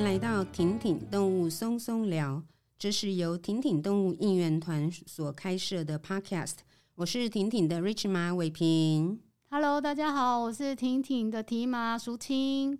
迎来到婷婷动物松松聊，这是由婷婷动物应援团所开设的 Podcast。我是婷婷的 Rich 马伟平。Hello，大家好，我是婷婷的提马淑清。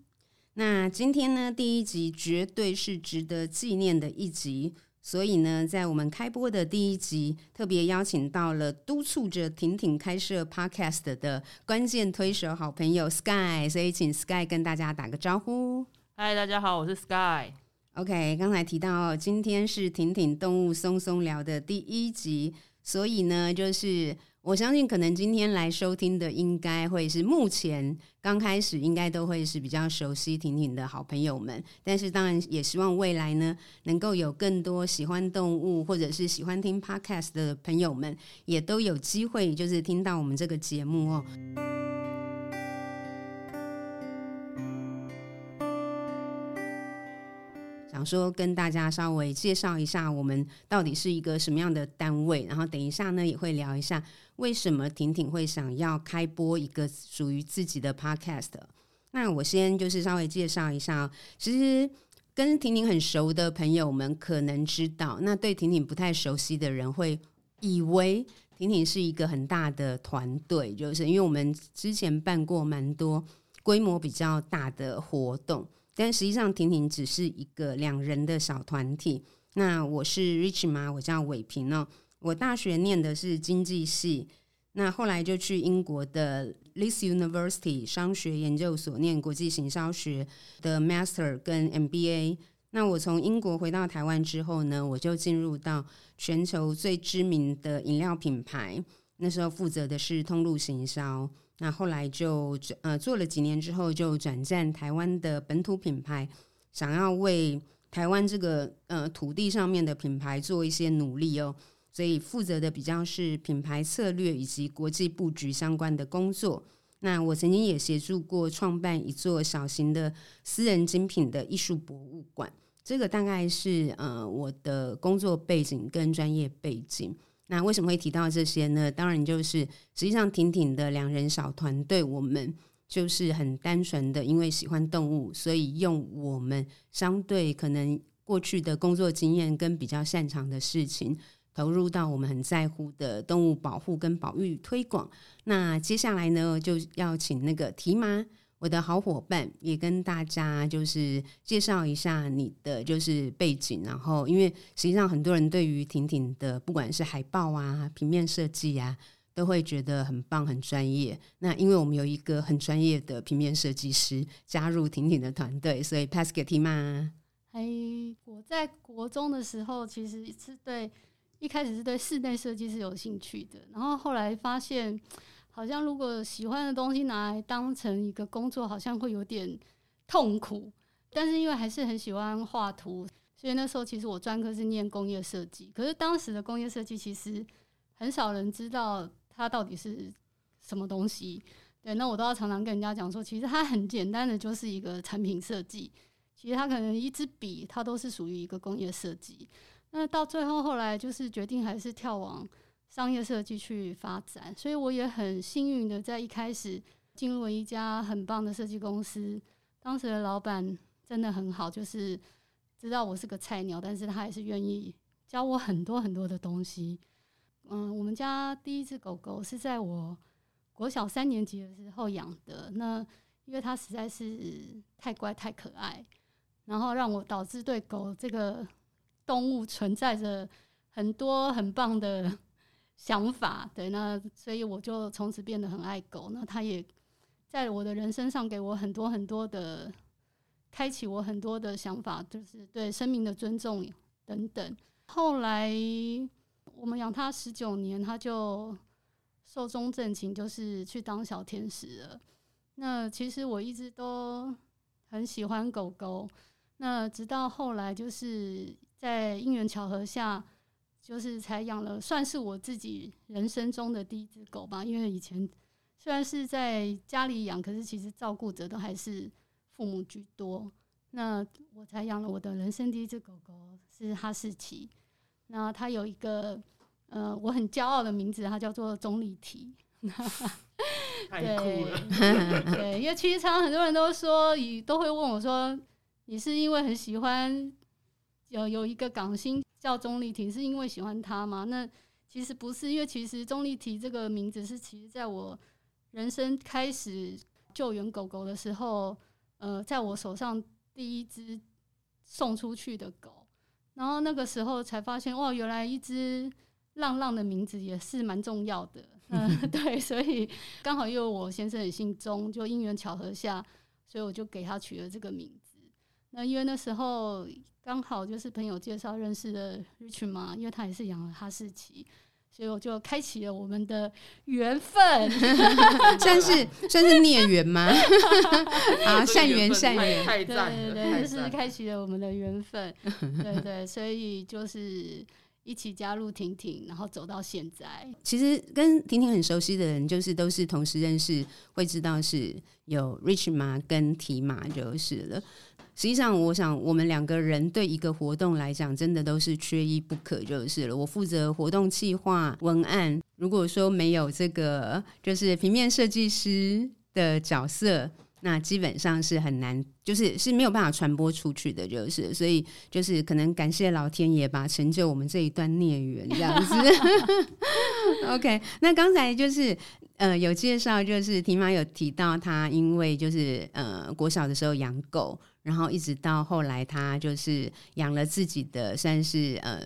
那今天呢，第一集绝对是值得纪念的一集。所以呢，在我们开播的第一集，特别邀请到了督促着婷婷开设 Podcast 的关键推手好朋友 Sky，所以请 Sky 跟大家打个招呼。嗨，大家好，我是 Sky。OK，刚才提到今天是婷婷动物松松聊的第一集，所以呢，就是。我相信，可能今天来收听的，应该会是目前刚开始，应该都会是比较熟悉婷婷的好朋友们。但是，当然也希望未来呢，能够有更多喜欢动物或者是喜欢听 Podcast 的朋友们，也都有机会，就是听到我们这个节目哦。想说跟大家稍微介绍一下，我们到底是一个什么样的单位。然后等一下呢，也会聊一下为什么婷婷会想要开播一个属于自己的 podcast。那我先就是稍微介绍一下，其实跟婷婷很熟的朋友们可能知道，那对婷婷不太熟悉的人会以为婷婷是一个很大的团队，就是因为我们之前办过蛮多规模比较大的活动。但实际上，婷婷只是一个两人的小团体。那我是 Rich 马，我叫伟平哦。我大学念的是经济系，那后来就去英国的 Leeds University 商学研究所念国际行销学的 Master 跟 MBA。那我从英国回到台湾之后呢，我就进入到全球最知名的饮料品牌，那时候负责的是通路行销。那后来就呃做了几年之后，就转战台湾的本土品牌，想要为台湾这个呃土地上面的品牌做一些努力哦，所以负责的比较是品牌策略以及国际布局相关的工作。那我曾经也协助过创办一座小型的私人精品的艺术博物馆，这个大概是呃我的工作背景跟专业背景。那为什么会提到这些呢？当然就是实际上挺挺的两人小团队，我们就是很单纯的，因为喜欢动物，所以用我们相对可能过去的工作经验跟比较擅长的事情，投入到我们很在乎的动物保护跟保育推广。那接下来呢，就要请那个提马。我的好伙伴也跟大家就是介绍一下你的就是背景，然后因为实际上很多人对于婷婷的不管是海报啊、平面设计啊，都会觉得很棒、很专业。那因为我们有一个很专业的平面设计师加入婷婷的团队，所以 pass 给提马。哎，我在国中的时候其实是对一开始是对室内设计是有兴趣的，然后后来发现。好像如果喜欢的东西拿来当成一个工作，好像会有点痛苦。但是因为还是很喜欢画图，所以那时候其实我专科是念工业设计。可是当时的工业设计其实很少人知道它到底是什么东西。对，那我都要常常跟人家讲说，其实它很简单的就是一个产品设计。其实它可能一支笔，它都是属于一个工业设计。那到最后后来就是决定还是跳往。商业设计去发展，所以我也很幸运的在一开始进入了一家很棒的设计公司。当时的老板真的很好，就是知道我是个菜鸟，但是他还是愿意教我很多很多的东西。嗯，我们家第一只狗狗是在我国小三年级的时候养的。那因为它实在是太乖太可爱，然后让我导致对狗这个动物存在着很多很棒的。想法对，那所以我就从此变得很爱狗。那他也在我的人生上给我很多很多的，开启我很多的想法，就是对生命的尊重等等。后来我们养它十九年，它就寿终正寝，就是去当小天使了。那其实我一直都很喜欢狗狗，那直到后来就是在因缘巧合下。就是才养了，算是我自己人生中的第一只狗吧。因为以前虽然是在家里养，可是其实照顾者都还是父母居多。那我才养了我的人生第一只狗狗，是哈士奇。那它有一个呃，我很骄傲的名字，它叫做钟丽缇。太酷了！对，对，因为其实常常很多人都说，都会问我说。你是因为很喜欢有有一个港星叫钟丽缇，是因为喜欢她吗？那其实不是，因为其实钟丽缇这个名字是其实在我人生开始救援狗狗的时候，呃，在我手上第一只送出去的狗，然后那个时候才发现，哇，原来一只浪浪的名字也是蛮重要的。嗯、对，所以刚好因为我先生也姓钟，就因缘巧合下，所以我就给他取了这个名字。那因为那时候刚好就是朋友介绍认识的 Rich 嘛，因为他也是养了哈士奇，所以我就开启了我们的缘分，算是算是孽缘吗？啊，善缘善缘，对对对，就是开启了我们的缘分，对，对对，所以就是。一起加入婷婷，然后走到现在。其实跟婷婷很熟悉的人，就是都是同时认识，会知道是有 Rich 妈跟提玛就是了。实际上，我想我们两个人对一个活动来讲，真的都是缺一不可就是了。我负责活动企划文案，如果说没有这个，就是平面设计师的角色。那基本上是很难，就是是没有办法传播出去的，就是所以就是可能感谢老天爷吧，成就我们这一段孽缘这样子。OK，那刚才就是呃有介绍，就是提玛有提到他因为就是呃国小的时候养狗，然后一直到后来他就是养了自己的算是呃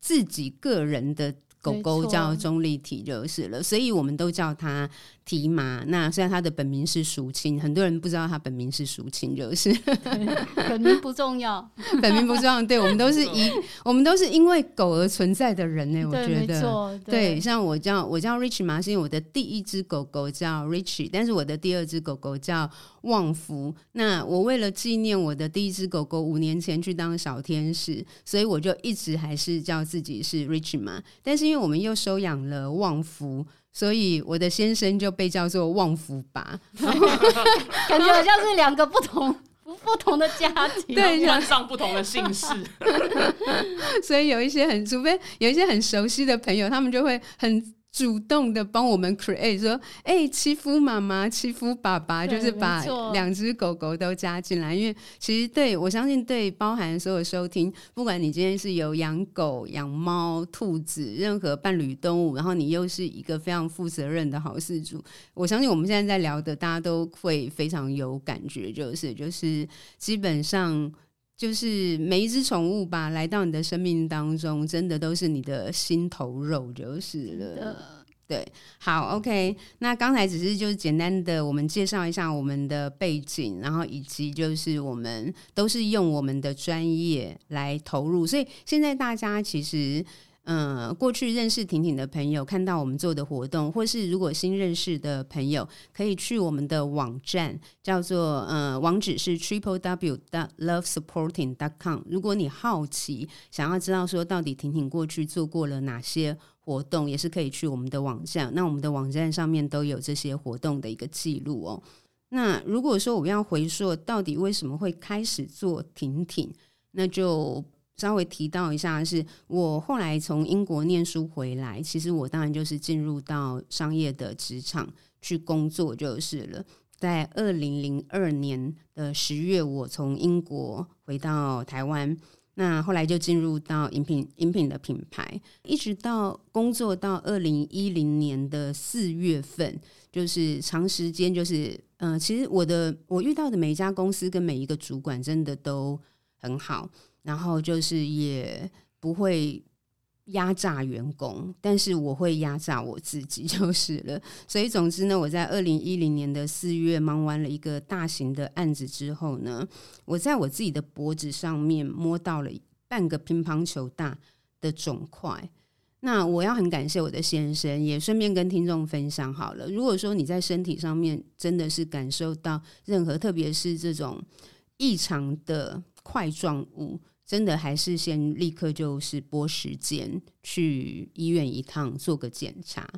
自己个人的狗狗叫钟丽缇就是了，所以我们都叫他。提玛，那虽然他的本名是淑清，很多人不知道他本名是淑清，就是 本名不重要，本名不重要。对，我们都是 以我们都是因为狗而存在的人呢。我觉得对，对，像我叫我叫 Rich 嘛，是因为我的第一只狗狗叫 Rich，但是我的第二只狗狗叫旺福。那我为了纪念我的第一只狗狗五年前去当小天使，所以我就一直还是叫自己是 Rich 嘛。但是因为我们又收养了旺福。所以我的先生就被叫做旺福吧，感觉好像是两个不同不不同的家庭，对，换上不同的姓氏。所以有一些很，除非有一些很熟悉的朋友，他们就会很。主动的帮我们 create 说，哎、欸，欺负妈妈，欺负爸爸，就是把两只狗狗都加进来。因为其实对我相信，对包含所有收听，不管你今天是有养狗、养猫、兔子，任何伴侣动物，然后你又是一个非常负责任的好事主，我相信我们现在在聊的，大家都会非常有感觉，就是就是基本上就是每一只宠物吧，来到你的生命当中，真的都是你的心头肉，就是了。对，好，OK。那刚才只是就是简单的，我们介绍一下我们的背景，然后以及就是我们都是用我们的专业来投入，所以现在大家其实，嗯、过去认识婷婷的朋友，看到我们做的活动，或是如果新认识的朋友，可以去我们的网站，叫做呃，网址是 triple w love supporting dot com。如果你好奇，想要知道说到底婷婷过去做过了哪些。活动也是可以去我们的网站，那我们的网站上面都有这些活动的一个记录哦。那如果说我们要回溯到底为什么会开始做婷婷，那就稍微提到一下，是我后来从英国念书回来，其实我当然就是进入到商业的职场去工作就是了。在二零零二年的十月，我从英国回到台湾。那后来就进入到饮品饮品的品牌，一直到工作到二零一零年的四月份，就是长时间就是，嗯、其实我的我遇到的每一家公司跟每一个主管真的都很好，然后就是也不会压榨员工，但是我会压榨我自己 就是了。所以总之呢，我在二零一零年的四月忙完了一个大型的案子之后呢，我在我自己的脖子上面摸到了半个乒乓球大的肿块。那我要很感谢我的先生，也顺便跟听众分享好了。如果说你在身体上面真的是感受到任何，特别是这种异常的块状物。真的还是先立刻就是拨时间去医院一趟做个检查，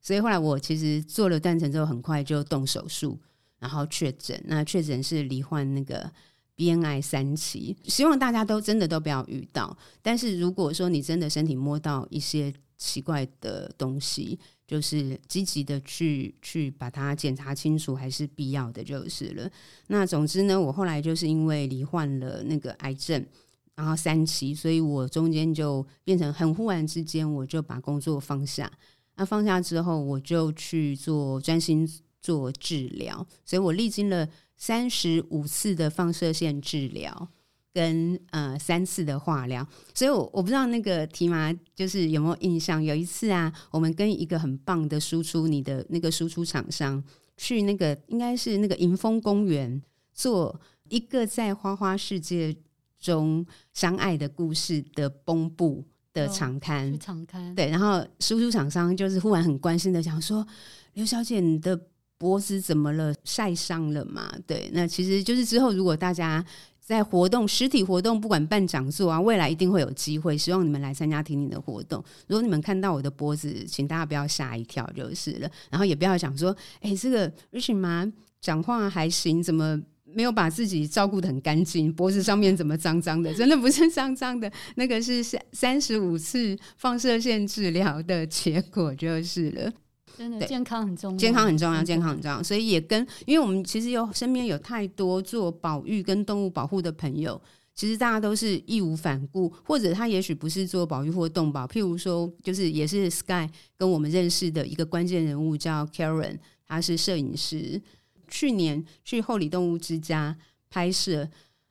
所以后来我其实做了断层之后，很快就动手术，然后确诊。那确诊是罹患那个 B N I 三期，希望大家都真的都不要遇到。但是如果说你真的身体摸到一些奇怪的东西，就是积极的去去把它检查清楚，还是必要的就是了。那总之呢，我后来就是因为罹患了那个癌症，然后三期，所以我中间就变成很忽然之间，我就把工作放下。那放下之后，我就去做专心做治疗，所以我历经了三十五次的放射线治疗。跟呃三次的化疗，所以我我不知道那个提麻就是有没有印象？有一次啊，我们跟一个很棒的输出，你的那个输出厂商去那个应该是那个迎风公园做一个在花花世界中相爱的故事的崩布的长刊，长刊对，然后输出厂商就是忽然很关心的讲说：“刘小姐，你的脖子怎么了？晒伤了嘛？”对，那其实就是之后如果大家。在活动实体活动，不管办讲座啊，未来一定会有机会。希望你们来参加婷婷的活动。如果你们看到我的脖子，请大家不要吓一跳就是了。然后也不要想说，哎、这个 Rich 妈讲话还行，怎么没有把自己照顾得很干净？脖子上面怎么脏脏的？真的不是脏脏的，那个是三三十五次放射线治疗的结果就是了。真的健康很重要，健康很重要，健康很重要。所以也跟，因为我们其实有身边有太多做保育跟动物保护的朋友，其实大家都是义无反顾，或者他也许不是做保育或动保，譬如说，就是也是 Sky 跟我们认识的一个关键人物叫 Karen，他是摄影师，去年去厚里动物之家拍摄。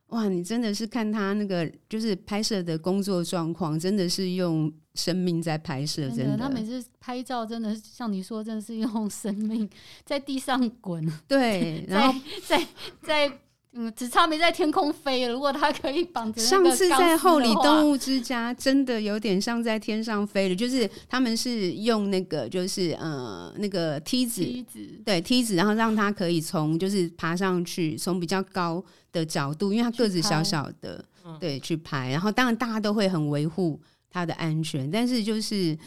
哇，你真的是看他那个就是拍摄的工作状况，真的是用生命在拍摄，真的。他每次拍照真的像你说，真的是用生命在地上滚。对，然后在在。在嗯，只差没在天空飞了。如果他可以绑着，上次在后里动物之家，真的有点像在天上飞了，就是他们是用那个，就是呃，那个梯子，梯子，对，梯子，然后让他可以从就是爬上去，从比较高的角度，因为他个子小小的，对，去拍。然后当然大家都会很维护他的安全，但是就是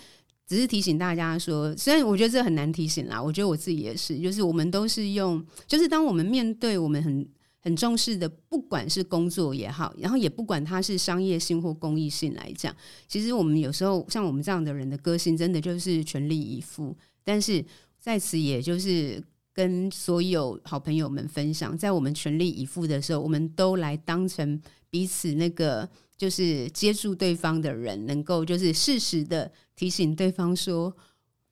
只是提醒大家说，虽然我觉得这很难提醒啦，我觉得我自己也是，就是我们都是用，就是当我们面对我们很。很重视的，不管是工作也好，然后也不管它是商业性或公益性来讲，其实我们有时候像我们这样的人的个性，真的就是全力以赴。但是在此，也就是跟所有好朋友们分享，在我们全力以赴的时候，我们都来当成彼此那个就是接住对方的人，能够就是适时的提醒对方说，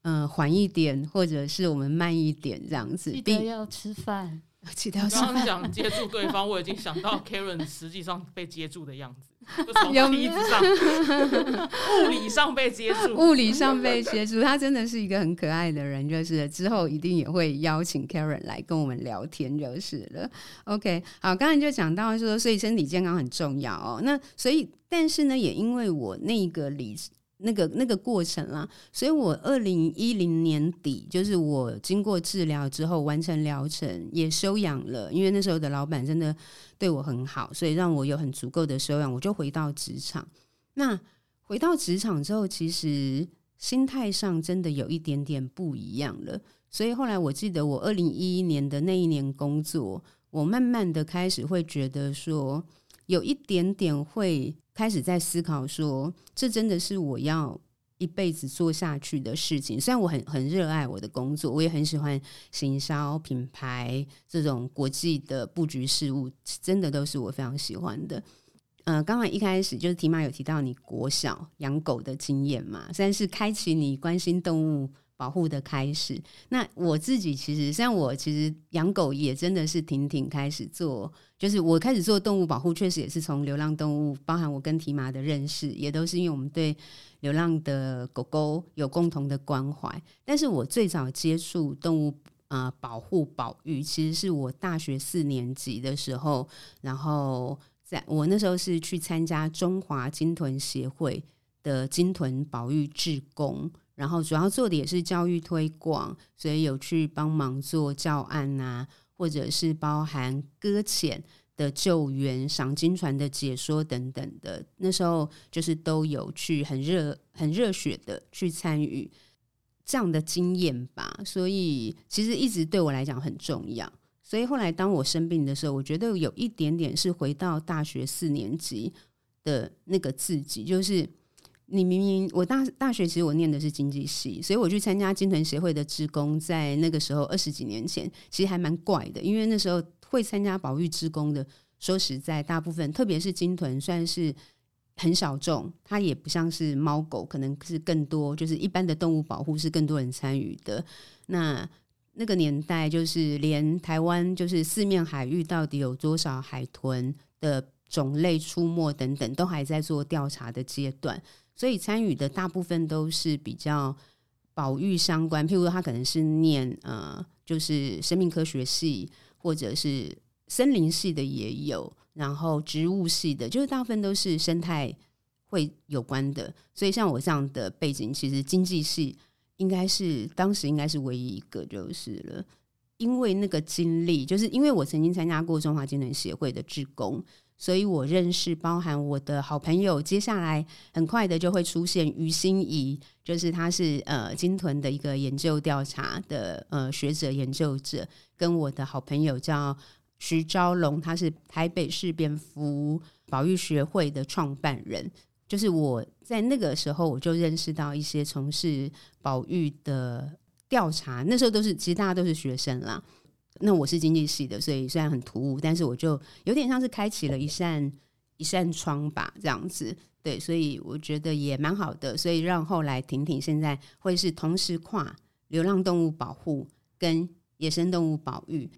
嗯、呃，缓一点，或者是我们慢一点，这样子。记得要吃饭。其他刚刚讲接住对方，我已经想到 Karen 实际上被接住的样子，就从梯子上，物理上被接触，物理上被接触。他真的是一个很可爱的人，就是之后一定也会邀请 Karen 来跟我们聊天就是了。OK，好，刚才就讲到说，所以身体健康很重要哦。那所以，但是呢，也因为我那个理。那个那个过程啦，所以我二零一零年底，就是我经过治疗之后完成疗程，也休养了。因为那时候的老板真的对我很好，所以让我有很足够的休养，我就回到职场。那回到职场之后，其实心态上真的有一点点不一样了。所以后来我记得我二零一一年的那一年工作，我慢慢的开始会觉得说，有一点点会。开始在思考说，这真的是我要一辈子做下去的事情。虽然我很很热爱我的工作，我也很喜欢行销品牌这种国际的布局事务，真的都是我非常喜欢的。呃，刚才一开始就是提马有提到你国小养狗的经验嘛，算是开启你关心动物保护的开始。那我自己其实，像我其实养狗也真的是婷婷开始做。就是我开始做动物保护，确实也是从流浪动物，包含我跟提马的认识，也都是因为我们对流浪的狗狗有共同的关怀。但是我最早接触动物啊、保护保育，其实是我大学四年级的时候，然后在我那时候是去参加中华鲸豚协会的鲸豚保育志工，然后主要做的也是教育推广，所以有去帮忙做教案啊。或者是包含搁浅的救援、赏金船的解说等等的，那时候就是都有去很热、很热血的去参与这样的经验吧。所以其实一直对我来讲很重要。所以后来当我生病的时候，我觉得有一点点是回到大学四年级的那个自己，就是你明明我大大学其实我念的是经济系，所以我去参加金豚协会的志工，在那个时候二十几年前，其实还蛮怪的，因为那时候会参加保育志工的，说实在，大部分特别是金豚算是很小众，它也不像是猫狗，可能是更多，就是一般的动物保护是更多人参与的。那那个年代，就是连台湾就是四面海域到底有多少海豚的种类出没等等，都还在做调查的阶段。所以参与的大部分都是比较保育相关，譬如说他可能是念呃，就是生命科学系或者是森林系的也有，然后植物系的，就是大部分都是生态会有关的。所以像我这样的背景，其实经济系应该是当时应该是唯一一个就是了，因为那个经历，就是因为我曾经参加过中华鲸豚协会的职工。所以我认识包含我的好朋友，接下来很快的就会出现于心怡，就是他是呃金豚的一个研究调查的呃学者研究者，跟我的好朋友叫徐昭龙，他是台北市蝙蝠保育学会的创办人，就是我在那个时候我就认识到一些从事保育的调查，那时候都是其实大家都是学生啦。那我是经济系的，所以虽然很突兀，但是我就有点像是开启了一扇一扇窗吧，这样子。对，所以我觉得也蛮好的，所以让后来婷婷现在会是同时跨流浪动物保护跟野生动物保育。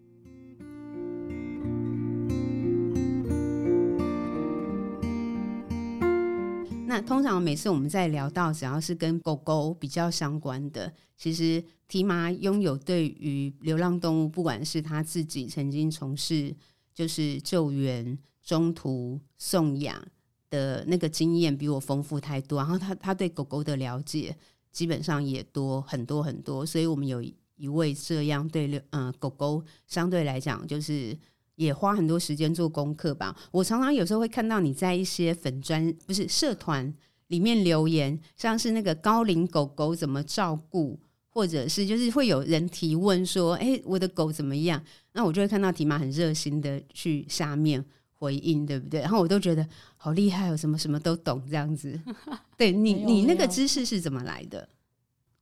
那通常每次我们在聊到只要是跟狗狗比较相关的，其实提麻拥有对于流浪动物，不管是他自己曾经从事就是救援、中途送养的那个经验，比我丰富太多。然后他他对狗狗的了解基本上也多很多很多，所以我们有一位这样对嗯、呃、狗狗相对来讲就是。也花很多时间做功课吧。我常常有时候会看到你在一些粉专，不是社团里面留言，像是那个高龄狗狗怎么照顾，或者是就是会有人提问说：“哎，我的狗怎么样？”那我就会看到提麻很热心的去下面回应，对不对？然后我都觉得好厉害哦，什么什么都懂这样子。对你，你那个知识是怎么来的？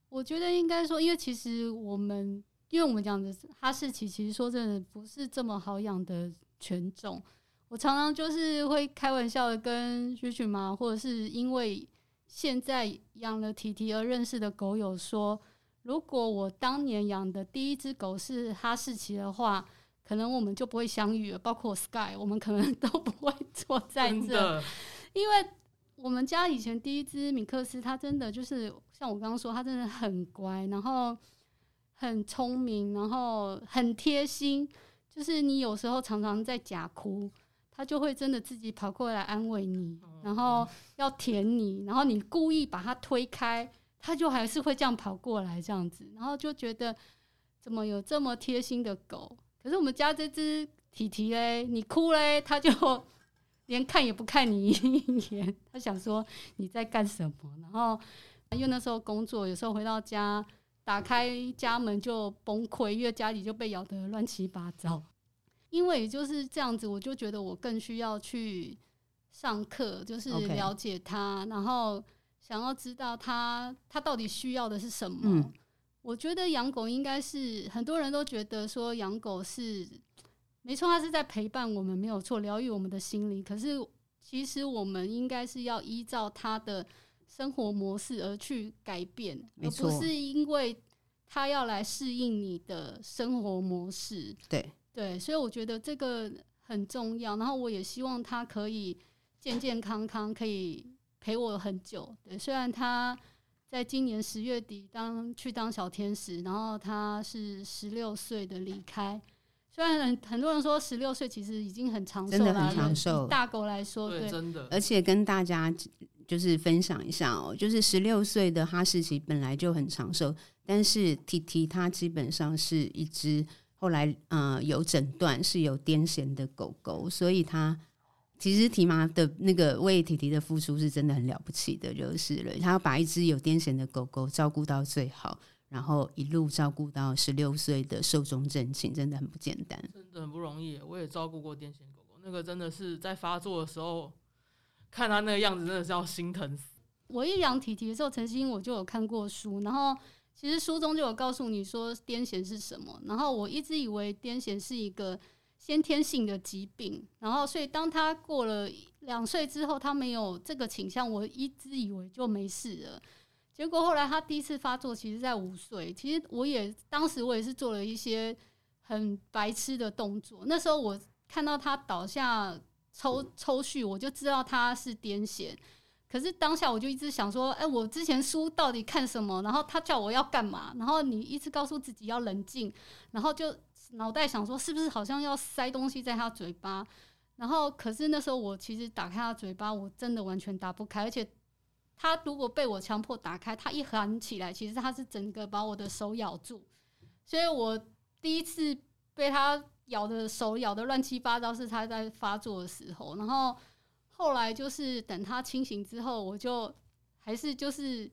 我觉得应该说，因为其实我们。因为我们讲的哈士奇，其实说真的不是这么好养的犬种。我常常就是会开玩笑的跟雪雪妈，或者是因为现在养了提提而认识的狗友说，如果我当年养的第一只狗是哈士奇的话，可能我们就不会相遇了。包括 Sky，我们可能都不会坐在这，因为我们家以前第一只米克斯，它真的就是像我刚刚说，它真的很乖，然后。很聪明，然后很贴心，就是你有时候常常在假哭，他就会真的自己跑过来安慰你，然后要舔你，然后你故意把他推开，他就还是会这样跑过来这样子，然后就觉得怎么有这么贴心的狗？可是我们家这只提提嘞，你哭嘞，他就 连看也不看你一眼，他想说你在干什么？然后因为那时候工作，有时候回到家。打开家门就崩溃，因为家里就被咬得乱七八糟。因为就是这样子，我就觉得我更需要去上课，就是了解他.然后想要知道他他到底需要的是什么。嗯、我觉得养狗应该是很多人都觉得说养狗是没错，它是在陪伴我们，没有错，疗愈我们的心灵。可是其实我们应该是要依照它的。生活模式而去改变，而不是因为他要来适应你的生活模式。对对，所以我觉得这个很重要。然后我也希望他可以健健康康，可以陪我很久。对，虽然他在今年十月底当去当小天使，然后他是十六岁的离开。虽然很很多人说十六岁其实已经很长寿了，真的很长寿。大狗来说，对，真的。而且跟大家。就是分享一下哦，就是十六岁的哈士奇本来就很长寿，但是提提它基本上是一只后来呃有诊断是有癫痫的狗狗，所以它其实提麻的那个为提提的付出是真的很了不起的，就是了，他要把一只有癫痫的狗狗照顾到最好，然后一路照顾到十六岁的寿终正寝，真的很不简单，真的很不容易。我也照顾过癫痫狗狗，那个真的是在发作的时候。看他那个样子，真的是要心疼死。我一养体体的时候，曾经我就有看过书，然后其实书中就有告诉你说癫痫是什么，然后我一直以为癫痫是一个先天性的疾病，然后所以当他过了两岁之后，他没有这个倾向，我一直以为就没事了。结果后来他第一次发作，其实在五岁。其实我也当时我也是做了一些很白痴的动作。那时候我看到他倒下抽抽搐，我就知道他是癫痫。可是当下我就一直想说，哎，我之前书到底看什么？然后他叫我要干嘛？然后你一直告诉自己要冷静，然后就脑袋想说，是不是好像要塞东西在他嘴巴？然后可是那时候我其实打开他嘴巴，我真的完全打不开，而且。他如果被我强迫打开，他一喊起来，其实他是整个把我的手咬住，所以我第一次被他咬的手咬的乱七八糟，是他在发作的时候。然后后来就是等他清醒之后，我就还是就是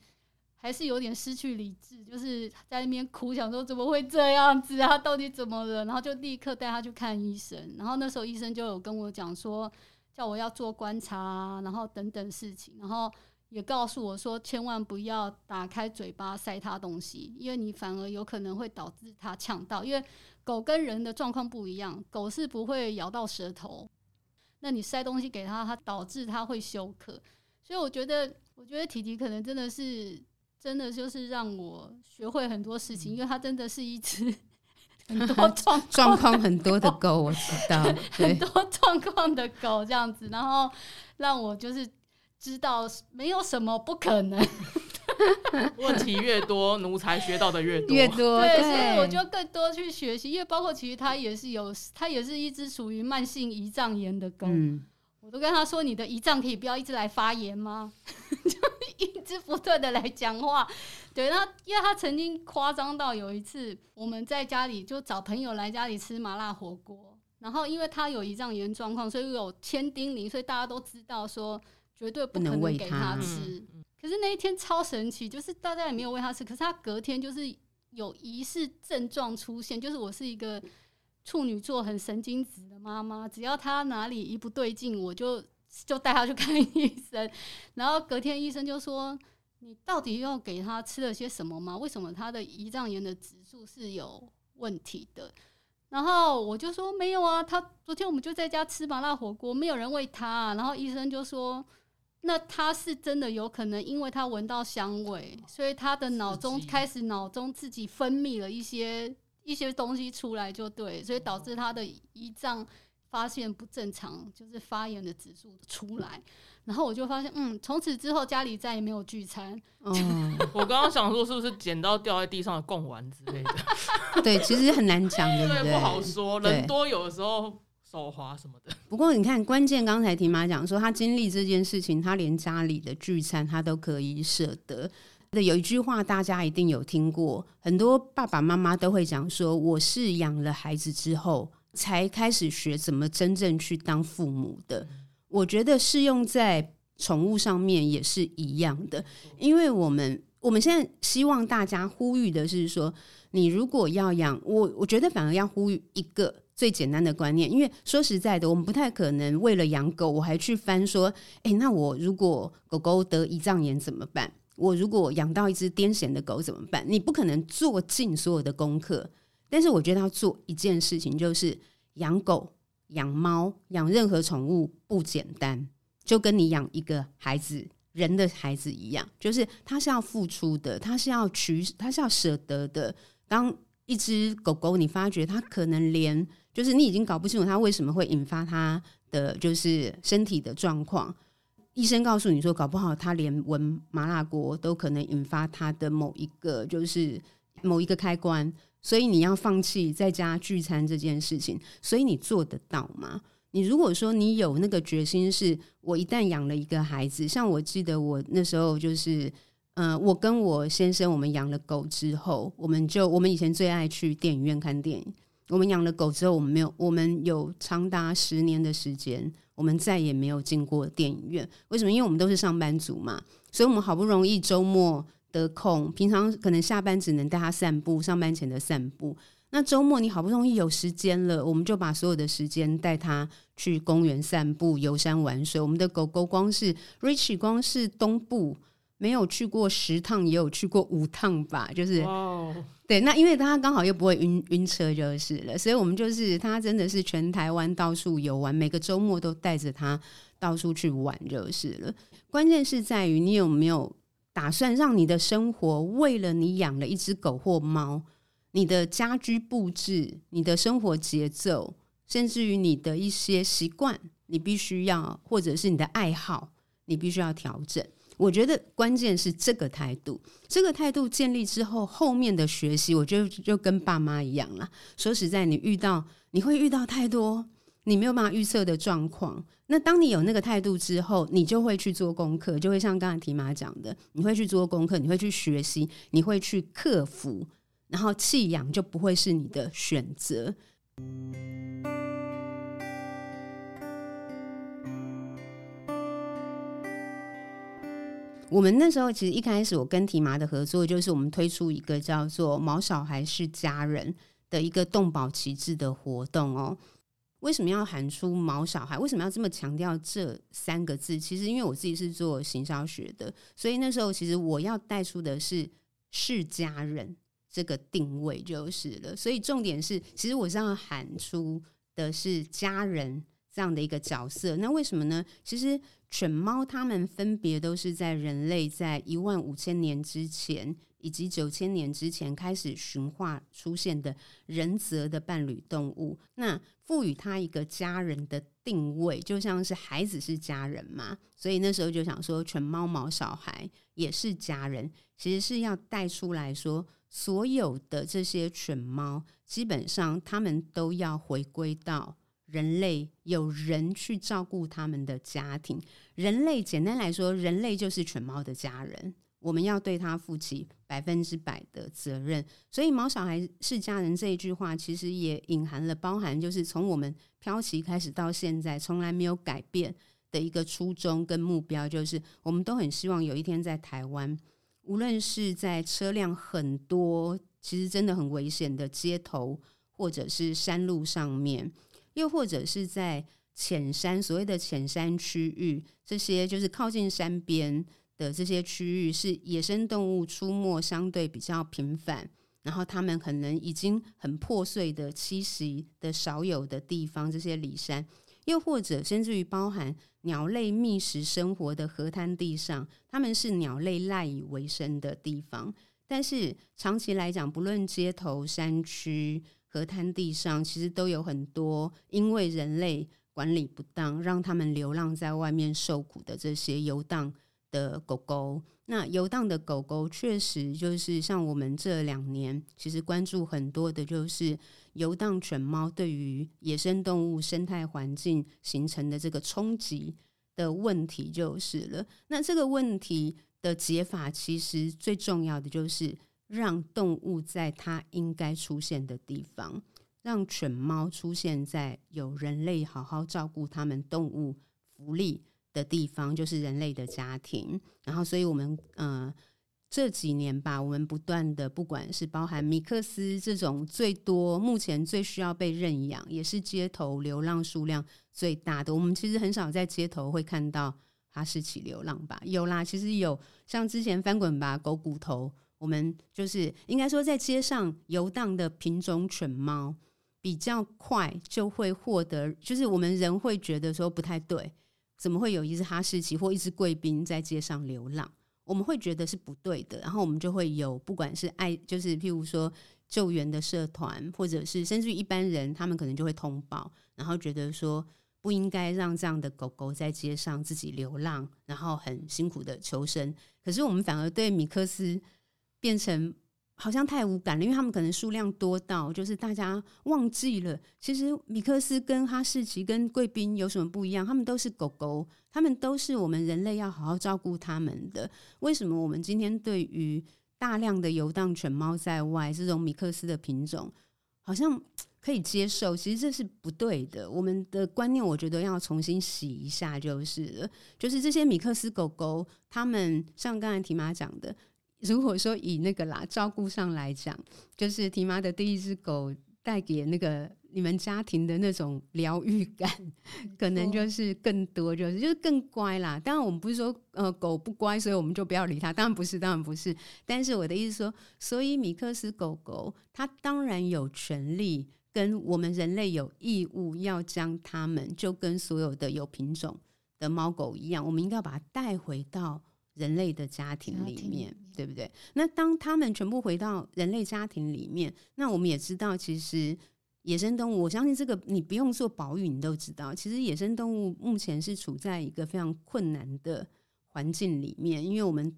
还是有点失去理智，就是在那边哭，想说怎么会这样子啊？到底怎么了？然后就立刻带他去看医生。然后那时候医生就有跟我讲说，叫我要做观察，然后等等事情，然后。也告诉我说，千万不要打开嘴巴塞它东西，因为你反而有可能会导致它呛到。因为狗跟人的状况不一样，狗是不会咬到舌头，那你塞东西给它，它导致它会休克。所以我觉得，我觉得体体可能真的是，真的就是让我学会很多事情，因为它真的是一只 很多状状况很多的狗，我知道，很多状况的狗这样子，然后让我就是。知道没有什么不可能，问题越多，奴才学到的越多。越多，对，所以我就更多去学习。因为包括其实它也是有，它也是一只属于慢性胰脏炎的狗。嗯、我都跟他说：“你的胰脏可以不要一直来发炎吗？” 就一直不断的来讲话。对，那因为他曾经夸张到有一次，我们在家里就找朋友来家里吃麻辣火锅，然后因为他有胰脏炎状况，所以有千叮咛，所以大家都知道说。绝对不可能给他吃。可是那一天超神奇，就是大家也没有喂他吃。可是他隔天就是有疑似症状出现，就是我是一个处女座很神经质的妈妈，只要他哪里一不对劲，我就就带他去看 医生。然后隔天医生就说：“你到底要给他吃了些什么吗？为什么他的胰脏炎的指数是有问题的？”然后我就说：“没有啊，他昨天我们就在家吃麻辣火锅，没有人喂他啊。”然后医生就说。那他是真的有可能，因为他闻到香味，所以他的脑中开始脑中自己分泌了一些一些东西出来，就对，所以导致他的胰脏发现不正常，就是发炎的指数出来。然后我就发现，嗯，从此之后家里再也没有聚餐。嗯，我刚刚想说，是不是捡到掉在地上的贡丸之类的？对，其实很难讲，对不对？不好说，人多有的时候。手滑什么的。不过你看，关键刚才婷妈讲说，她经历这件事情，她连家里的聚餐她都可以舍得。有一句话大家一定有听过，很多爸爸妈妈都会讲说：“我是养了孩子之后，才开始学怎么真正去当父母的。”我觉得适用在宠物上面也是一样的，因为我们我们现在希望大家呼吁的是说，你如果要养我，我觉得反而要呼吁一个。最简单的观念，因为说实在的，我们不太可能为了养狗，我还去翻说，哎，那我如果狗狗得胰脏炎怎么办？我如果养到一只癫痫的狗怎么办？你不可能做尽所有的功课，但是我觉得要做一件事情，就是养狗、养猫、养任何宠物不简单，就跟你养一个孩子、人的孩子一样，就是他是要付出的，他是要取，他是要舍得的。当一只狗狗，你发觉它可能连就是你已经搞不清楚他为什么会引发他的就是身体的状况。医生告诉你说，搞不好他连闻麻辣锅都可能引发他的某一个就是某一个开关，所以你要放弃在家聚餐这件事情。所以你做得到吗？你如果说你有那个决心，是我一旦养了一个孩子，像我记得我那时候就是。嗯、呃，我跟我先生，我们养了狗之后，我们就我们以前最爱去电影院看电影。我们养了狗之后，我们没有，我们有长达十年的时间，我们再也没有进过电影院。为什么？因为我们都是上班族嘛，所以我们好不容易周末得空，平常可能下班只能带它散步，上班前的散步。那周末你好不容易有时间了，我们就把所有的时间带它去公园散步、游山玩水。我们的狗狗光是 Richie，光是东部。没有去过十趟，也有去过五趟吧，就是。哦对，那因为他刚好又不会晕晕车就是了，所以我们就是他真的是全台湾到处游玩，每个周末都带着他到处去玩就是了。关键是在于你有没有打算让你的生活为了你养了一只狗或猫，你的家居布置、你的生活节奏，甚至于你的一些习惯，你必须要，或者是你的爱好，你必须要调整。我觉得关键是这个态度，这个态度建立之后，后面的学习，我觉得就跟爸妈一样了。说实在，你遇到你会遇到太多你没有办法预测的状况。那当你有那个态度之后，你就会去做功课，就会像刚才提妈讲的，你会去做功课，你会去学习，你会去克服，然后弃养就不会是你的选择。我们那时候其实一开始，我跟提玛的合作就是我们推出一个叫做“毛小孩是家人”的一个动保旗帜的活动哦。为什么要喊出“毛小孩”？为什么要这么强调这三个字？其实因为我自己是做行销学的，所以那时候其实我要带出的是“是家人”这个定位就是了。所以重点是，其实我是要喊出的是家人这样的一个角色。那为什么呢？其实。犬猫，它们分别都是在人类在一万五千年之前以及九千年之前开始驯化出现的人择的伴侣动物。那赋予它一个家人的定位，就像是孩子是家人嘛。所以那时候就想说，犬猫毛小孩也是家人，其实是要带出来说，所有的这些犬猫，基本上它们都要回归到。人类有人去照顾他们的家庭，人类简单来说，人类就是犬猫的家人，我们要对他负起百分之百的责任。所以，毛小孩是家人这一句话，其实也隐含了包含，就是从我们飘起开始到现在，从来没有改变的一个初衷跟目标，就是我们都很希望有一天在台湾，无论是在车辆很多，其实真的很危险的街头，或者是山路上面。又或者是在浅山，所谓的浅山区域，这些就是靠近山边的这些区域，是野生动物出没相对比较频繁，然后他们可能已经很破碎的栖息的少有的地方，这些里山，又或者甚至于包含鸟类觅食生活的河滩地上，他们是鸟类赖以为生的地方。但是长期来讲，不论街头、山区。河滩地上其实都有很多因为人类管理不当，让他们流浪在外面受苦的这些游荡的狗狗。那游荡的狗狗确实就是像我们这两年其实关注很多的，就是游荡犬猫对于野生动物生态环境形成的这个冲击的问题就是了。那这个问题的解法，其实最重要的就是。让动物在它应该出现的地方，让犬猫出现在有人类好好照顾它们动物福利的地方，就是人类的家庭。然后，所以我们呃这几年吧，我们不断的，不管是包含米克斯这种最多、目前最需要被认养，也是街头流浪数量最大的。我们其实很少在街头会看到哈士奇流浪吧？有啦，其实有，像之前翻滚吧狗骨头。我们就是应该说，在街上游荡的品种犬猫比较快就会获得，就是我们人会觉得说不太对，怎么会有一只哈士奇或一只贵宾在街上流浪？我们会觉得是不对的，然后我们就会有不管是爱，就是譬如说救援的社团，或者是甚至于一般人，他们可能就会通报，然后觉得说不应该让这样的狗狗在街上自己流浪，然后很辛苦的求生。可是我们反而对米克斯。变成好像太无感了，因为他们可能数量多到，就是大家忘记了，其实米克斯跟哈士奇跟贵宾有什么不一样？他们都是狗狗，他们都是我们人类要好好照顾他们的。为什么我们今天对于大量的游荡犬猫在外这种米克斯的品种，好像 可以接受？其实这是不对的。我们的观念，我觉得要重新洗一下，就是了，就是这些米克斯狗狗，他们像刚才提妈讲的。如果说以那个啦照顾上来讲，就是提妈的第一只狗带给那个你们家庭的那种疗愈感，可能就是更多，就是就是更乖啦。当然，我们不是说呃狗不乖，所以我们就不要理它。当然不是，当然不是。但是我的意思说，所以米克斯狗狗它当然有权利，跟我们人类有义务要将它们，就跟所有的有品种的猫狗一样，我们应该要把它带回到人类的家庭，里面对不对？那当他们全部回到人类家庭里面，那我们也知道，其实。野生动物，我相信这个你不用做保育，你都知道。其实野生动物目前是处在一个非常困难的环境里面，因为我们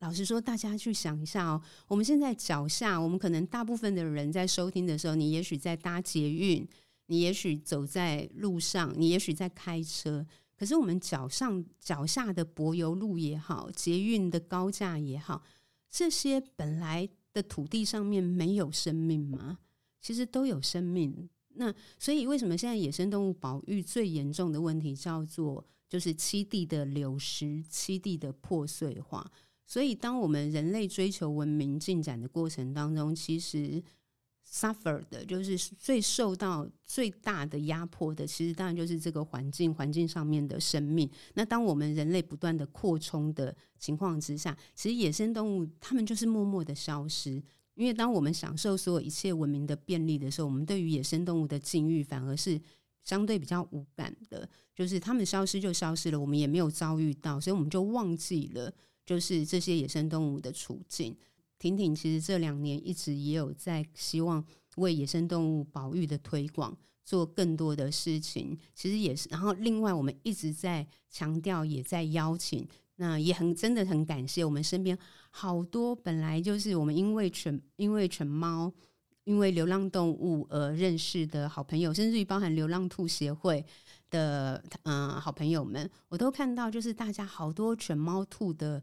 老实说，大家去想一下哦，我们现在脚下，我们可能大部分的人在收听的时候，你也许在搭捷运，你也许走在路上，你也许在开车，可是我们脚上脚下的柏油路也好，捷运的高架也好，这些本来的土地上面没有生命吗？其实都有生命，那所以为什么现在野生动物保育最严重的问题叫做就是栖地的流失、栖地的破碎化？所以当我们人类追求文明进展的过程当中，其实 suffer 的就是最受到最大的压迫的，其实当然就是这个环境环境上面的生命。那当我们人类不断的扩充的情况之下，其实野生动物它们就是默默的消失。因为当我们享受所有一切文明的便利的时候，我们对于野生动物的境遇反而是相对比较无感的，就是它们消失就消失了，我们也没有遭遇到，所以我们就忘记了，就是这些野生动物的处境。婷婷其实这两年一直也有在希望为野生动物保育的推广做更多的事情，其实也是。然后另外我们一直在强调，也在邀请。那也很真的很感谢我们身边好多本来就是我们因为犬因为犬猫因为流浪动物而认识的好朋友，甚至于包含流浪兔协会的嗯、呃、好朋友们，我都看到就是大家好多犬猫兔的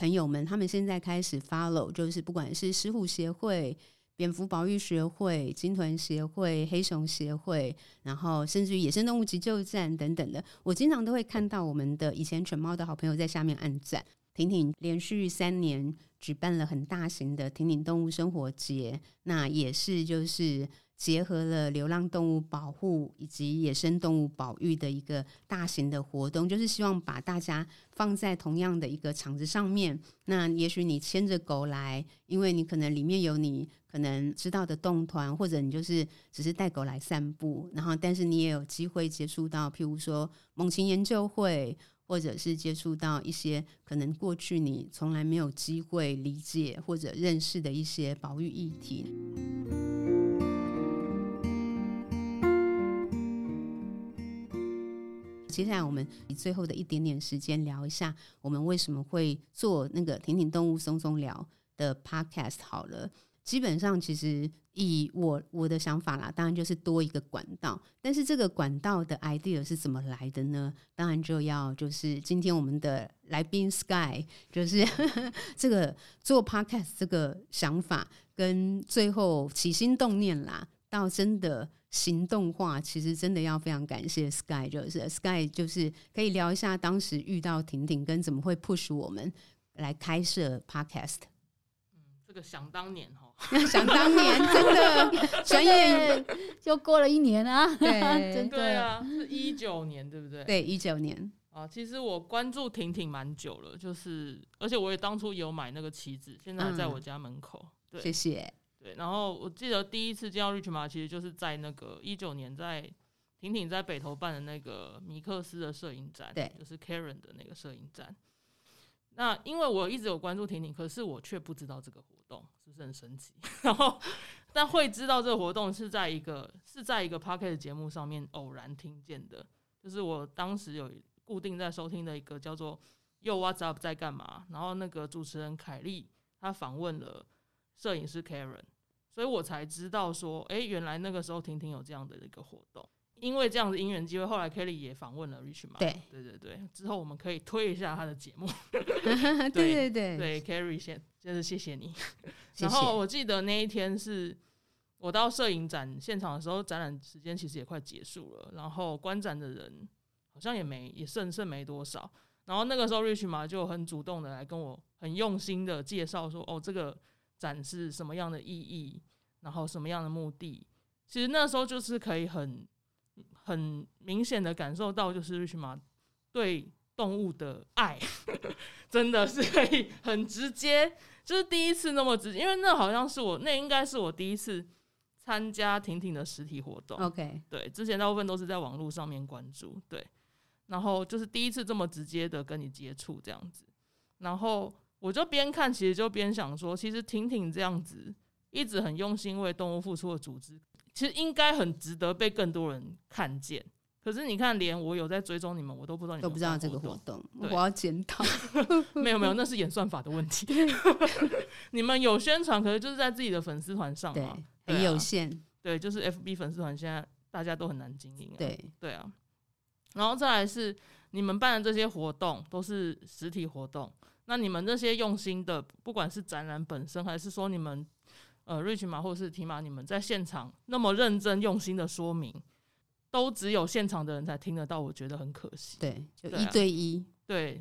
朋友们，他们现在开始 follow，就是不管是狮虎协会。蝙蝠保育学会、鲸豚协会、黑熊协会，然后甚至于野生动物急救站等等的，我经常都会看到我们的以前犬猫的好朋友在下面按赞。婷婷连续三年举办了很大型的婷婷动物生活节，那也是就是。结合了流浪动物保护以及野生动物保育的一个大型的活动，就是希望把大家放在同样的一个场子上面。那也许你牵着狗来，因为你可能里面有你可能知道的动团，或者你就是只是带狗来散步，然后但是你也有机会接触到，譬如说猛禽研究会，或者是接触到一些可能过去你从来没有机会理解或者认识的一些保育议题。接下来，我们以最后的一点点时间聊一下，我们为什么会做那个“婷婷动物松松聊”的 podcast。好了，基本上其实以我我的想法啦，当然就是多一个管道。但是这个管道的 idea 是怎么来的呢？当然就要就是今天我们的来宾 Sky，就是 这个做 podcast 这个想法，跟最后起心动念啦，到真的。行动化其实真的要非常感谢 Sky，就是 Sky，就是可以聊一下当时遇到婷婷跟怎么会 push 我们来开设 Podcast。嗯，这个想当年哈，想当年真的转眼就过了一年啊，对，真的对啊，是一九年对不对？对，一九年啊，其实我关注婷婷蛮久了，就是而且我也当初有买那个旗子，现在还在我家门口。嗯、对，谢谢。对，然后我记得第一次见到 Rich 其实就是在那个一九年，在婷婷在北投办的那个米克斯的摄影展，对，就是 Karen 的那个摄影展。那因为我一直有关注婷婷，可是我却不知道这个活动，是不是很神奇？然后，但会知道这个活动是在一个是在一个 Podcast 节目上面偶然听见的，就是我当时有固定在收听的一个叫做 Yo What's Up 在干嘛？然后那个主持人凯莉她访问了。摄影师 Karen，所以我才知道说，哎、欸，原来那个时候婷婷有这样的一个活动。因为这样的因缘机会，后来 Kelly 也访问了 Rich 嘛。对对对对，之后我们可以推一下他的节目。对对对对，Kelly 先，就是谢谢你。然后我记得那一天是我到摄影展现场的时候，展览时间其实也快结束了，然后观展的人好像也没也剩剩没多少。然后那个时候 Rich 嘛就很主动的来跟我很用心的介绍说，哦，这个。展示什么样的意义，然后什么样的目的，其实那时候就是可以很很明显的感受到，就是 Richmar 对动物的爱，真的是可以很直接，就是第一次那么直接，因为那好像是我，那应该是我第一次参加婷婷的实体活动。OK，对，之前大部分都是在网络上面关注，对，然后就是第一次这么直接的跟你接触这样子，然后我就边看，其实就边想说，其实婷婷这样子一直很用心为动物付出的组织，其实应该很值得被更多人看见。可是你看，连我有在追踪你们，我都不知道你们都不知道这个活动，我要检讨。没有没有，那是演算法的问题。你们有宣传，可是就是在自己的粉丝团上嘛，对，很有限。对，就是 FB 粉丝团现在大家都很难经营啊。对对啊，然后再来是你们办的这些活动都是实体活动，那你们这些用心的，不管是展览本身，还是说你们呃 Richmar 或是 Timar，你们在现场那么认真用心的说明。都只有现场的人才听得到，我觉得很可惜。对，就一对一。对，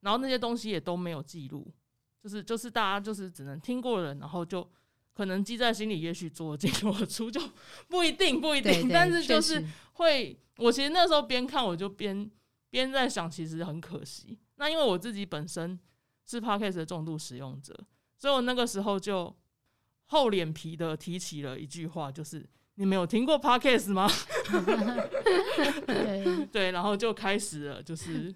然后那些东西也都没有记录，就是就是大家就是只能听过人，然后就可能记在心里，也许做进而出就不一定不一定，但是就是会。我其实那时候边看我就边边在想，其实很可惜。那因为我自己本身是 Podcast 的重度使用者，所以我那个时候就厚脸皮的提起了一句话，就是。你没有听过 Podcast 吗？对对，然后就开始了，就是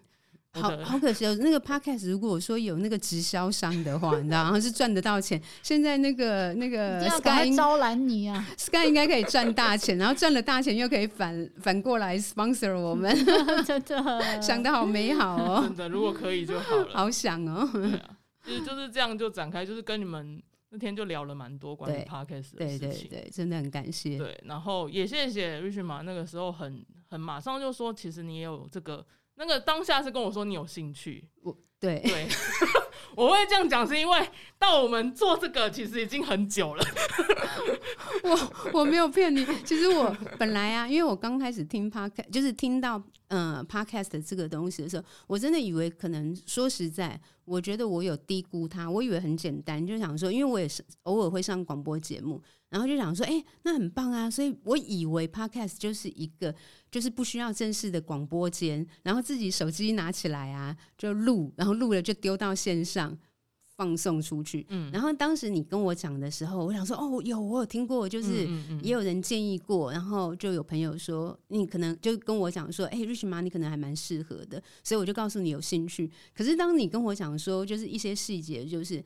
好 好可惜哦。那个 Podcast 如果说有那个直销商的话，你知道，然后是赚得到钱。现在那个那个 Sky 招揽你啊，Sky 应该可以赚大钱，然后赚了大钱又可以反反过来 sponsor 我们，真的想得好美好哦。真的，如果可以就好了。好想哦。对啊，其实就是这样就展开，就是跟你们。那天就聊了蛮多关于 Podcast 的事情，对对对，真的很感谢。对，然后也谢谢 Richmar 那个时候很很马上就说，其实你也有这个，那个当下是跟我说你有兴趣，我对。对，我会这样讲是因为到我们做这个其实已经很久了。我我没有骗你，其实我本来啊，因为我刚开始听 Podcast，就是听到嗯、Podcast 这个东西的时候，我真的以为可能说实在。我觉得我有低估它，我以为很简单，就想说，因为我也是偶尔会上广播节目，然后就想说，哎、那很棒啊，所以我以为 Podcast 就是一个就是不需要正式的广播间，然后自己手机拿起来啊就录，然后录了就丢到线上。放送出去，嗯，然后当时你跟我讲的时候，我想说，哦，有我有听过，就是也有人建议过，然后就有朋友说，你可能就跟我讲说，哎，Richmar，你可能还蛮适合的，所以我就告诉你有兴趣。可是当你跟我讲说，就是一些细节，就是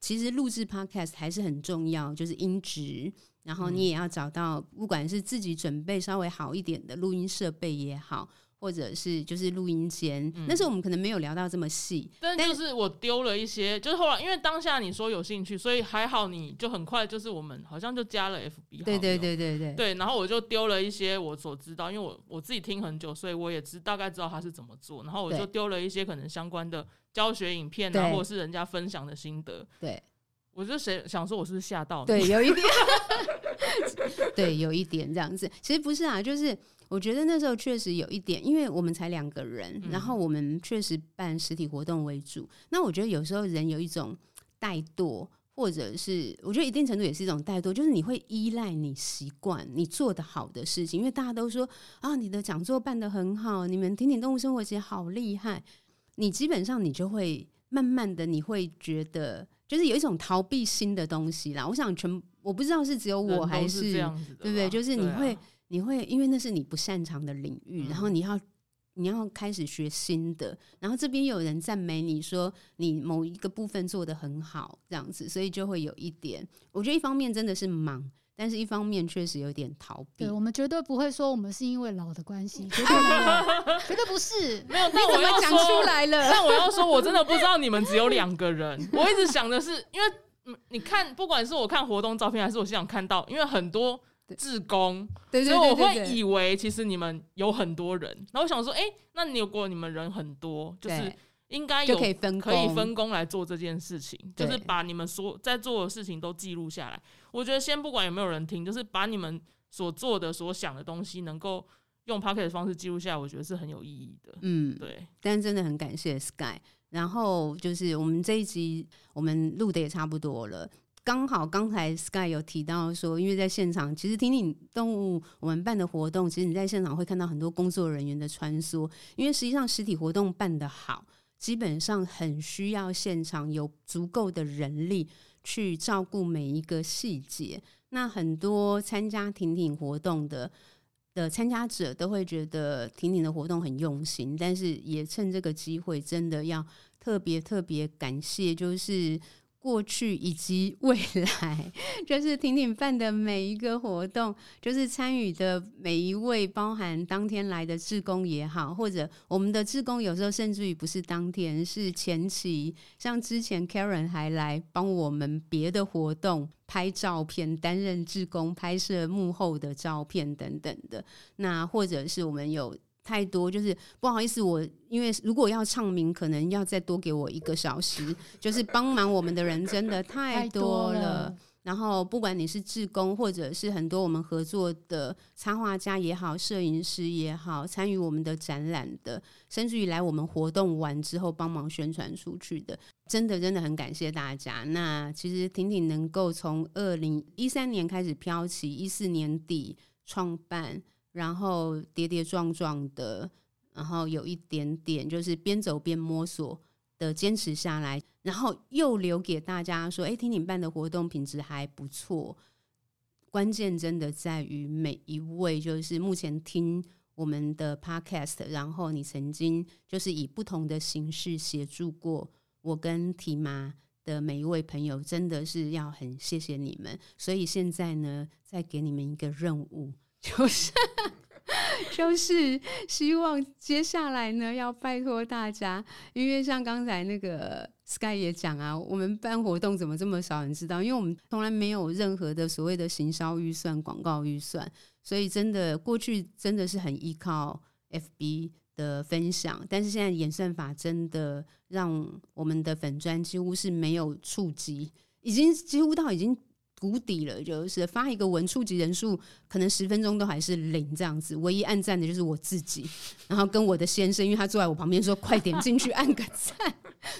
其实录制 Podcast 还是很重要，就是音质，然后你也要找到，不管是自己准备稍微好一点的录音设备也好。或者是就是录音间，那时候我们可能没有聊到这么细，但就是我丢了一些，就是后来因为当下你说有兴趣，所以还好你就很快就是我们好像就加了 FB，对对对对对。对，然后我就丢了一些我所知道，因为我我自己听很久，所以我也知大概知道他是怎么做，然后我就丢了一些可能相关的教学影片啊，或者是人家分享的心得，对，我就谁想说我是不是吓到你？对，有一点，对，有一点这样子，其实不是啊，就是。我觉得那时候确实有一点，因为我们才两个人，然后我们确实办实体活动为主。那我觉得有时候人有一种怠惰，或者是我觉得一定程度也是一种怠惰，就是你会依赖你习惯你做的好的事情，因为大家都说啊，你的讲座办得很好，你们听听动物生活节好厉害，你基本上你就会慢慢的你会觉得就是有一种逃避新的东西啦。我想全我不知道是只有我还是，对不对？就是你会。你会因为那是你不擅长的领域，嗯、然后你要你要开始学新的，然后这边有人赞美你说你某一个部分做得很好，这样子，所以就会有一点。我觉得一方面真的是忙，但是一方面确实有点逃避。对，我们绝对不会说我们是因为老的关系，绝对没有，绝对不是。没有，但我要讲出来了。但我要说，我真的不知道你们只有两个人。我一直想的是，因为你看，不管是我看活动照片，还是我现场看到，因为很多。志工，所以我会以为其实你们有很多人，然后我想说，哎、欸，那你如果你们人很多，就是应该有可以分可以分工来做这件事情，就是把你们所在做的事情都记录下来。我觉得先不管有没有人听，就是把你们所做的、所想的东西，能够用 p o c k e t 的方式记录下来，我觉得是很有意义的。嗯，对。但是真的很感谢 Sky，然后就是我们这一集我们录的也差不多了。刚好刚才 Sky 有提到说，因为在现场，其实挺挺动物我们办的活动，其实你在现场会看到很多工作人员的穿梭。因为实际上实体活动办得好，基本上很需要现场有足够的人力去照顾每一个细节。那很多参加挺挺活动的的参加者都会觉得挺挺的活动很用心，但是也趁这个机会，真的要特别特别感谢，就是。过去以及未来，就是挺挺办的每一个活动，就是参与的每一位，包含当天来的志工也好，或者我们的志工有时候甚至于不是当天，是前期，像之前 Karen 还来帮我们别的活动拍照片，担任志工拍摄幕后的照片等等的，那或者是我们有。太多就是不好意思，我因为如果要唱名，可能要再多给我一个小时。就是帮忙我们的人真的太多了。多了。然后不管你是志工，或者是很多我们合作的插画家也好，摄影师也好，参与我们的展览的，甚至于来我们活动完之后帮忙宣传出去的，真的真的很感谢大家。那其实婷婷能够从二零一三年开始飘起，一四年底创办。然后跌跌撞撞的，然后有一点点就是边走边摸索的坚持下来，然后又留给大家说：“哎，听你办的活动品质还不错。”关键真的在于每一位，就是目前听我们的 Podcast，然后你曾经就是以不同的形式协助过我跟提妈的每一位朋友，真的是要很谢谢你们。所以现在呢，再给你们一个任务。就是，就是希望接下来呢，要拜托大家，因为像刚才那个 Sky 也讲啊，我们办活动怎么这么少人知道？因为我们从来没有任何的所谓的行销预算、广告预算，所以真的过去真的是很依靠 FB 的分享，但是现在演算法真的让我们的粉砖几乎是没有触及，已经几乎到已经。谷底了，就是发一个文，触及人数可能十分钟都还是零这样子。唯一按赞的就是我自己，然后跟我的先生，因为他坐在我旁边说：“快点进去按个赞。”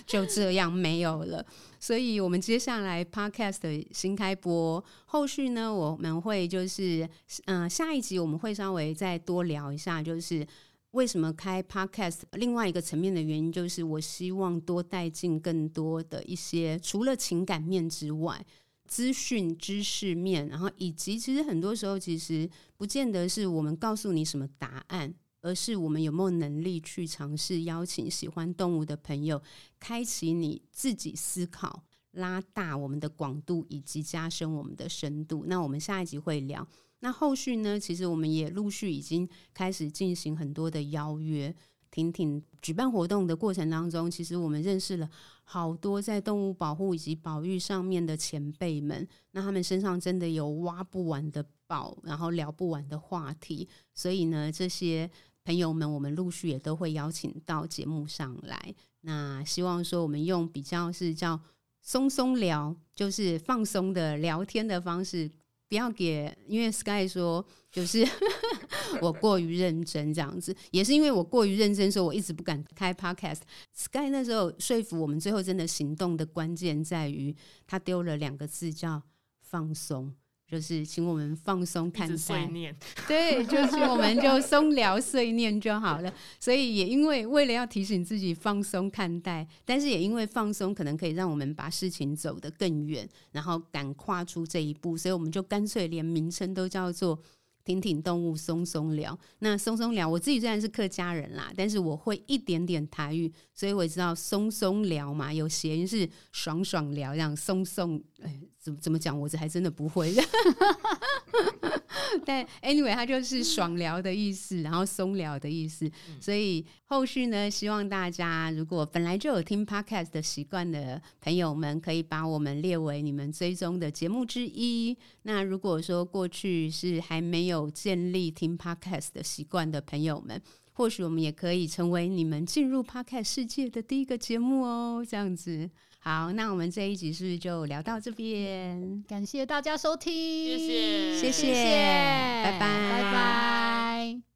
就这样没有了。所以我们接下来 Podcast 新开播，后续呢，我们会就是嗯、下一集我们会稍微再多聊一下，就是为什么开 Podcast。另外一个层面的原因，就是我希望多带进更多的一些，除了情感面之外。资讯知识面，然后以及其实很多时候，其实不见得是我们告诉你什么答案，而是我们有没有能力去尝试邀请喜欢动物的朋友，开启你自己思考，拉大我们的广度，以及加深我们的深度。那我们下一集会聊。那后续呢？其实我们也陆续已经开始进行很多的邀约。挺挺举办活动的过程当中，其实我们认识了好多在动物保护以及保育上面的前辈们，那他们身上真的有挖不完的宝，然后聊不完的话题。所以呢，这些朋友们，我们陆续也都会邀请到节目上来。那希望说，我们用比较是叫松松聊，就是放松的聊天的方式。不要给，因为 Sky 说就是 我过于认真这样子，也是因为我过于认真，所以我一直不敢开 Podcast。Sky 那时候说服我们，最后真的行动的关键在于他丢了两个字叫放松。就是请我们放松看待，碎念对，就是我们就松聊碎念就好了。所以也因为为了要提醒自己放松看待，但是也因为放松可能可以让我们把事情走得更远，然后敢跨出这一步，所以我们就干脆连名称都叫做。挺挺动物松松聊，那松松聊，我自己虽然是客家人啦，但是我会一点点台语，所以我知道松松聊嘛，有谐音是爽爽聊，这样松松，哎，怎么怎么讲，我这还真的不会。但 anyway，它就是爽聊的意思，然后松聊的意思。所以后续呢，希望大家如果本来就有听 podcast 的习惯的朋友们，可以把我们列为你们追踪的节目之一。那如果说过去是还没有建立听 podcast 的习惯的朋友们，或许我们也可以成为你们进入 podcast 世界的第一个节目哦。这样子。好，那我们这一集是不是就聊到这边？感谢大家收听，谢谢，谢谢，拜拜，拜拜。